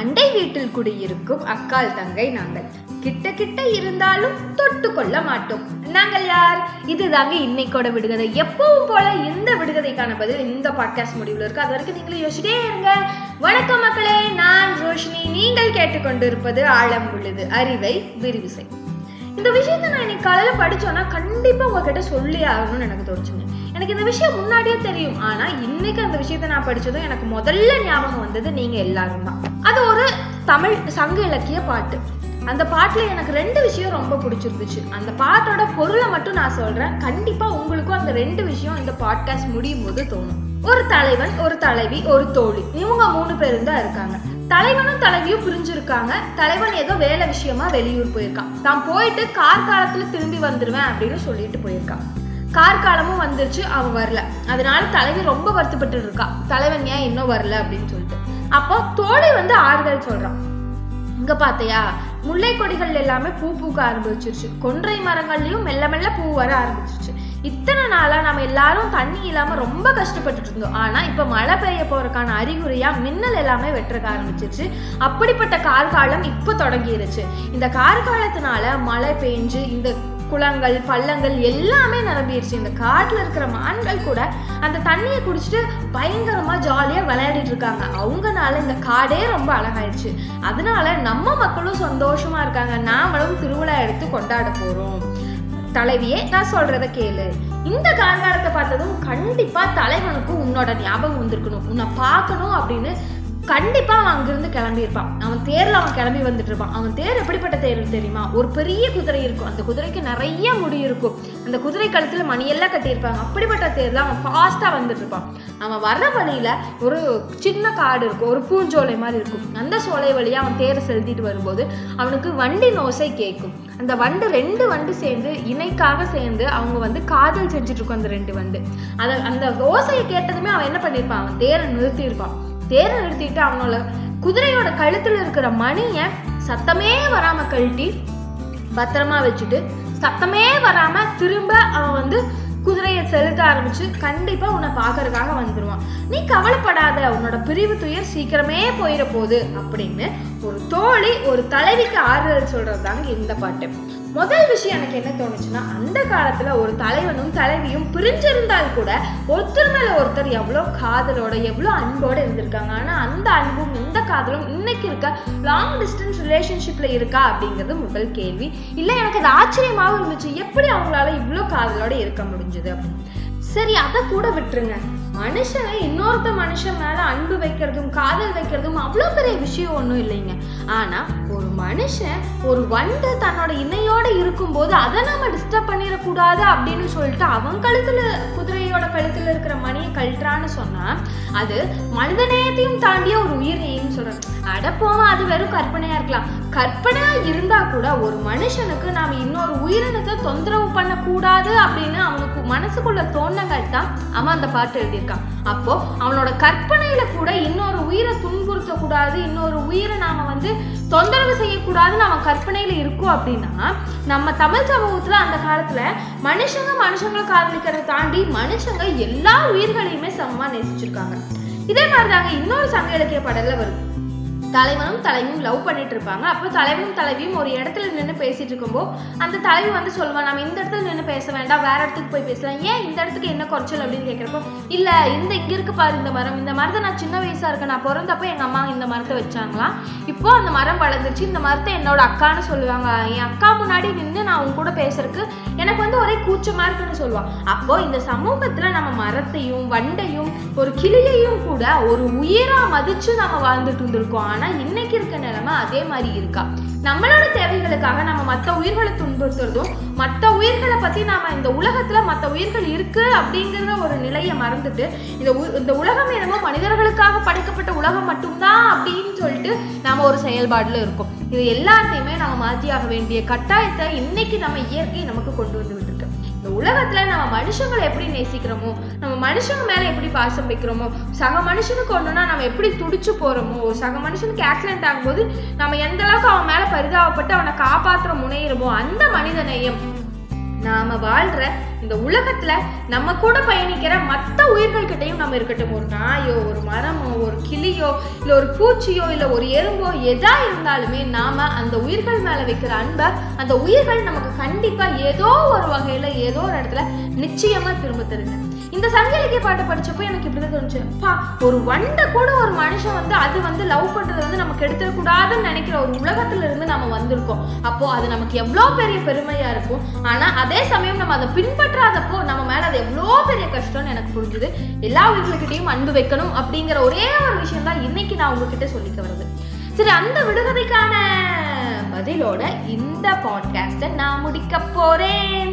அண்டை வீட்டில் குடியிருக்கும் அக்கால் தங்கை நாங்கள். கிட்ட கிட்ட இருந்தாலும் தொட்டு கொள்ள மாட்டோம். நாங்கள் யார்? இதுதாங்க இன்னைக்கோட விடுகதை. எப்பவும் போல இந்த விடுகதைக்கான பதில் இந்த பாட்காஸ்ட் முடிவில் இருக்கு. அது வரைக்கும் நீங்களும் யோசிச்சிட்டே இருங்க. வணக்கம் மக்களே நான் ரோஷினி. நீங்கள் கேட்டுக்கொண்டிருப்பது ஆழம் உள்ளது. அறிவை விரிவிசை இந்த விஷயத்த நான் இன்னைக்கு காலையில படிச்சோன்னா கண்டிப்பா உங்ககிட்ட சொல்லி ஆகணும்னு எனக்கு தோணுச்சுங்க. எனக்கு இந்த விஷயம் முன்னாடியே தெரியும். ஆனா இன்னைக்கு அந்த விஷயத்த நான் படிச்சதும் எனக்கு முதல்ல ஞாபகம் வந்தது நீங்க எல்லாரும் தான். அது ஒரு தமிழ் சங்க இலக்கிய பாட்டு. அந்த பாட்டில் எனக்கு ரெண்டு விஷயம் ரொம்ப பிடிச்சிருந்துச்சு. அந்த பாட்டோட பொருளை மட்டும் நான் சொல்கிறேன் கண்டிப்பாக உங்களுக்கும் அந்த ரெண்டு விஷயம் இந்த பாட்காஸ்ட் முடியும் போது தோணும். ஒரு தலைவன் ஒரு தலைவி ஒரு தோழி. இவங்க மூணு பேரும் தான் இருக்காங்க. தலைவனும் தலைவியும் பிரிஞ்சிருக்காங்க. தலைவன் ஏதோ வேலை விஷயமா வெளியூர் போயிருக்கான். தான் போயிட்டு கார் காலத்துல திரும்பி வந்துருவேன் அப்படின்னு சொல்லிட்டு போயிருக்கான். கார் காலமும் வந்துருச்சு அவன் வரல. அதனால தலைவி ரொம்ப வருத்தப்பட்டு இருக்கா. தலைவன் ஏன் இன்னும் வரல அப்படின்னு சொல்லி. அப்போ தோழி வந்து ஆறுதல் சொல்றான். இங்க பாத்தியா? முல்லை கொடிகள் எல்லாமே பூ பூக்க ஆரம்பிச்சிருச்சு. கொன்றை மரங்கள்லயும் மெல்ல மெல்ல பூ வர ஆரம்பிச்சிருச்சு. இத்தனை நாளா நம்ம எல்லாரும் தண்ணி இல்லாம ரொம்ப கஷ்டப்பட்டுட்டு இருந்தோம். ஆனா இப்ப மழை பெய்ய போறதுக்கான அறிகுறியா மின்னல் எல்லாமே வெட்டுறக்க ஆரம்பிச்சிருச்சு. அப்படிப்பட்ட கார்காலம் இப்ப தொடங்கிருச்சு. இந்த கார்காலத்தினால மழை பெஞ்சு இந்த குளங்கள் பள்ளங்கள் எல்லாமே நிரம்பிடுச்சு இந்த காட்டில் இருக்கிற மான்கள் கூட அந்த தண்ணியை குடிச்சிட்டு பயங்கரமாக ஜாலியாக விளையாடிட்டு இருக்காங்க. அவங்கனால இந்த காடே ரொம்ப அழகாயிடுச்சு அதனால நம்ம மக்களும் சந்தோஷமாக இருக்காங்க. நாமளும் திருவிழா எடுத்து கொண்டாட போகிறோம் தலைவியே நான் சொல்கிறத கேளு. இந்த கார்காலத்தை பார்த்ததும் கண்டிப்பாக தலைவனுக்கும் உன்னோட ஞாபகம் வந்திருக்கணும். உன்னை பார்க்கணும் அப்படின்னு கண்டிப்பாக அவன் அங்கிருந்து கிளம்பியிருப்பான் அவன் தேரில் அவன் கிளம்பி வந்துட்டு இருப்பான். அவன் தேர் எப்படிப்பட்ட தேர் தெரியுமா? ஒரு பெரிய குதிரை இருக்கும். அந்த குதிரைக்கு நிறைய முடி இருக்கும். அந்த குதிரை கழுத்தில் மணியெல்லாம் கட்டியிருப்பாங்க. அப்படிப்பட்ட தேர்ல அவன் ஃபாஸ்ட்டாக வந்துட்டு இருப்பான். அவன் வர்ற வழியில் ஒரு சின்ன காடு இருக்கும். ஒரு பூஞ்சோலை மாதிரி இருக்கும். அந்த சோலை வழியாக அவன் தேரை செலுத்திட்டு வரும்போது அவனுக்கு வண்டி நோசை கேட்கும். அந்த வண்டு ரெண்டு வண்டு சேர்ந்து இணைக்காக சேர்ந்து அவங்க வந்து காதல் செஞ்சுட்டு இருக்கும் அந்த ரெண்டு வண்டு. அதை அந்த ஓசையை கேட்டதுமே அவன் என்ன பண்ணியிருப்பான்? அவன் தேரை நிறுத்தியிருப்பான். சேர நிறுத்திட்டு அவனோட குதிரையோட கழுத்துல இருக்கிற மணிய சத்தமே வராம கழட்டி பத்திரமா வச்சுட்டு சத்தமே வராம திரும்ப அவன் வந்து குதிரையை செலுத்த ஆரம்பிச்சு கண்டிப்பா உன்னை பாக்குறதுக்காக வந்துருவான். நீ கவலைப்படாத உன்னோட பிரிவு துயர் சீக்கிரமே போயிட போகுது அப்படின்னு ஒரு தோழி ஒரு தலைவிக்கு ஆறுதல் சொல்றது தாங்க இந்த பாட்டு. முதல் விஷயம் எனக்கு என்ன தோணுச்சுன்னா அந்த காலத்துல ஒரு தலைவனும் தலைவியும் பிரிஞ்சிருந்தால் கூட ஒருத்தர் மேல ஒருத்தர் எவ்வளோ காதலோட எவ்வளோ அன்போடு இருந்திருக்காங்க. ஆனால் அந்த அன்பும் இந்த காதலும் இன்னைக்கு இருக்க லாங் டிஸ்டன்ஸ் ரிலேஷன்ஷிப்ல இருக்கா அப்படிங்கிறது முதல் கேள்வி. இல்லை எனக்கு அது ஆச்சரியமாகவும் இருந்துச்சு. எப்படி அவங்களால இவ்வளோ காதலோட இருக்க முடிஞ்சது அப்படின்னு. சரி அதை கூட விட்டுருங்க. மனுஷனை இன்னொருத்த மனுஷன் மேல அன்பு வைக்கிறதும் காதல் வைக்கிறதும் அவ்வளோ பெரிய விஷயம் ஒன்றும் இல்லைங்க. ஆனா ஒரு மனுஷன் ஒரு வண்டு தன்னோட இணையோட இருக்கும்போது அதை நம்ம டிஸ்டர்ப் பண்ணிடக்கூடாது அப்படின்னு சொல்லிட்டு அவன் கழுத்துல குதிரையோட கழுத்துல இருக்கிற மணியை கழட்டுறான்னு சொன்னா அது மனிதநேயத்தையும் தாண்டிய ஒரு உயிரினையும் சொல்றேன் அடப்போமா அது வெறும் கற்பனையா இருக்கலாம். கற்பனையா இருந்தா கூட ஒரு மனுஷனுக்கு நாம இன்னொரு உயிரினத்தை தொந்தரவு பண்ணக்கூடாது அப்படின்னு அவனுக்கு மனசுக்குள்ள தோணங்கள் தான் அவன் அந்த பாட்டு எழுதியிருக்கான் அப்போ அவனோட கற்பனை கற்பனையில கூட இன்னொரு உயிரை துன்புறுத்த கூடாது இன்னொரு உயிரை நாம வந்து தொந்தரவு செய்யக்கூடாதுன்னு நம்ம கற்பனையில இருக்கோம் அப்படின்னா நம்ம தமிழ் சமூகத்துல அந்த காலத்துல மனுஷங்க மனுஷங்களை காதலிக்கிறத தாண்டி மனுஷங்க எல்லா உயிர்களையுமே சமமா நேசிச்சிருக்காங்க. இதே மாதிரிதாங்க இன்னொரு சங்க இலக்கிய பாடல்ல வருது. தலைவனும் தலைவியும் லவ் பண்ணிட்டு இருப்பாங்க. அப்போ தலைவனும் தலைவியும் ஒரு இடத்துல நின்று பேசிட்டு இருக்கும்போது அந்த தலைவி வந்து சொல்லுவான் நம்ம இந்த இடத்துல நின்று பேச வேண்டாம் வேற இடத்துக்கு போய் பேசலாம். ஏன் இந்த இடத்துக்கு என்ன குறைச்சல்? அப்படின்னு கேட்குறப்போ இல்ல இந்த இங்க இருக்கு பாரு இந்த மரம். இந்த மரத்தை நான் சின்ன வயசா இருக்கேன். நான் பிறந்தப்போ எங்க அம்மா இந்த மரத்தை வச்சாங்களாம். இப்போ அந்த மரம் வளர்ந்துருச்சு. இந்த மரத்தை என்னோட அக்கான்னு சொல்லுவாங்க. என் அக்கா முன்னாடி நின்று நான் அவங்க கூட பேசுறதுக்கு எனக்கு வந்து ஒரே கூச்சமா இருக்குன்னு சொல்லுவான் அப்போ இந்த சமூகத்துல நம்ம மரத்தையும் வண்டையும் ஒரு கிளியையும் கூட ஒரு உயிரா மதிச்சு நம்ம வாழ்ந்துட்டு இருந்திருக்கோம் ஆனா இன்னைக்கு இருக்க நிலைமை அதே மாதிரி இருக்கா? நம்மளோட தேவைகளுக்காக நம்ம மற்ற உயிர்களை துன்புறுத்துறதும் மற்ற உயிர்களை பத்தி நாம இந்த உலகத்துல மற்ற உயிர்கள் இருக்கு அப்படிங்கிற ஒரு நிலையை மறந்துட்டு இந்த உ- இந்த உலகம் என்னமோ மனிதர்களுக்காக படைக்கப்பட்ட உலகம் மட்டும்தான் அப்படின்னு சொல்லிட்டு நாம் ஒரு செயல்பாடுல இருக்கோம். இது எல்லாத்தையுமே நம்ம மாற்றியாக வேண்டிய கட்டாயத்தை இன்னைக்கு நம்ம இயற்கை நமக்கு கொண்டு வந்து விட்டுருக்கோம் இந்த உலகத்துல நம்ம மனுஷங்களை எப்படி நேசிக்கிறோமோ நம்ம மனுஷங்க மேல எப்படி பாசம் வைக்கிறோமோ சக மனுஷனுக்கு ஒண்ணுனா நம்ம எப்படி துடிச்சு போறோமோ ஒரு சக மனுஷனுக்கு ஆக்சிடென்ட் ஆகும்போது நம்ம எந்த அளவுக்கு அவன் மேல பரிதாபப்பட்டு அவனை காப்பாற்ற முனையிறோமோ அந்த மனித நேயம் நாம வாழ்ற இந்த உலகத்துல நம்ம கூட பயணிக்கிற மற்ற உயிர்கள் கிட்டயும் நம்ம இருக்கட்டும். ஒரு நாயோ ஒரு மரமோ ஒரு கிளியோ இல்ல ஒரு பூச்சியோ இல்ல ஒரு எறும்போ எதா இருந்தாலுமே நாம அந்த உயிர்கள் மேல வைக்கிற அன்பை அந்த உயிர்கள் நமக்கு கண்டிப்பா ஏதோ ஒரு வகையில ஏதோ ஒரு இடத்துல நிச்சயமா திரும்ப தருங்க இந்த சங்கலிக்க பாட்டு படிச்சப்போ எனக்கு இப்படிதான் தோணுச்சு. பா ஒரு வண்டை கூட ஒரு மனுஷன் வந்து அது வந்து லவ் பண்றது வந்து நமக்கு எடுத்துடக்கூடாதுன்னு நினைக்கிற ஒரு உலகத்துல இருந்து நம்ம வந்திருக்கோம். அப்போ அது நமக்கு எவ்வளோ பெரிய பெருமையா இருக்கும். ஆனா அதே சமயம் நம்ம அதை பின்பற்றாதப்போ நம்ம மேல அது எவ்வளோ பெரிய கஷ்டம்னு எனக்கு புரிஞ்சுது. எல்லா உயிர்களுக்கிட்டையும் அன்பு வைக்கணும் அப்படிங்கிற ஒரே ஒரு விஷயம் தான் இன்னைக்கு நான் உங்ககிட்ட சொல்லிக்க வருது. சரி அந்த விடுகதைக்கான பதிலோட இந்த பாட்காஸ்டை நான் முடிக்க போறேன்.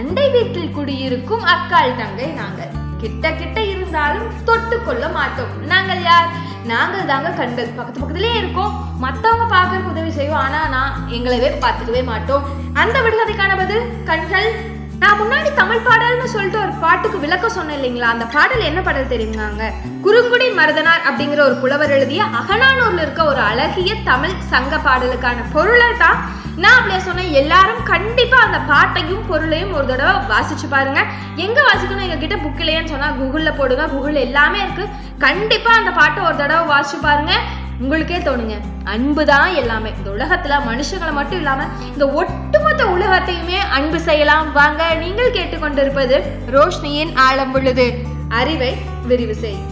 அண்டை வீட்டில் குடியிருக்கும் அக்காள் தங்கை நாங்கள். கிட்ட கிட்ட இருந்தாலும் தொட்டு கொள்ள மாட்டோம். நாங்கள் யார்? நாங்கள் தாங்க கண்கள். பக்கத்து பக்கத்துலயே இருக்கோம். மத்தவங்க பார்க்கறதுக்கு உதவி செய்வோம். ஆனா நான் எங்களவே பார்த்துக்கவே மாட்டோம். அந்த விடுகதைக்கான பதில்? கண்கள். நான் முன்னாடி தமிழ் பாடல்னு சொல்லிட்டு ஒரு பாட்டுக்கு விளக்கம் சொன்னேன் இல்லைங்களா? அந்த பாடல் என்ன பாடல் தெரியுமாங்க குறுங்குடி மருதனார் அப்படிங்கிற ஒரு புலவர் எழுதிய அகனானூர்ல இருக்க ஒரு அழகிய தமிழ் சங்க பாடலுக்கான பொருளை தான் நான் அப்படியே சொன்னேன் எல்லாரும் கண்டிப்பா அந்த பாட்டையும் பொருளையும் ஒரு தடவை வாசிச்சு பாருங்க. எங்க வாசிக்கணும்? எங்க கிட்ட புக் இல்லையேன்னு சொன்னா கூகுள்ல போடுங்க. கூகுள் எல்லாமே இருக்கு. கண்டிப்பா அந்த பாட்டை ஒரு தடவை வாசிச்சு பாருங்க. உங்களுக்கே தோணுங்க. அன்பு தான் எல்லாமே. இந்த உலகத்துல மனுஷங்களை மட்டும் இல்லாம இந்த ஒட்டுமொத்த உலகத்தையுமே அன்பு செய்யலாம். வாங்க நீங்கள் கேட்டுக்கொண்டிருப்பது ரோஷினியின் ஆழம் உள்ளது. அறிவை விரிவு செய்.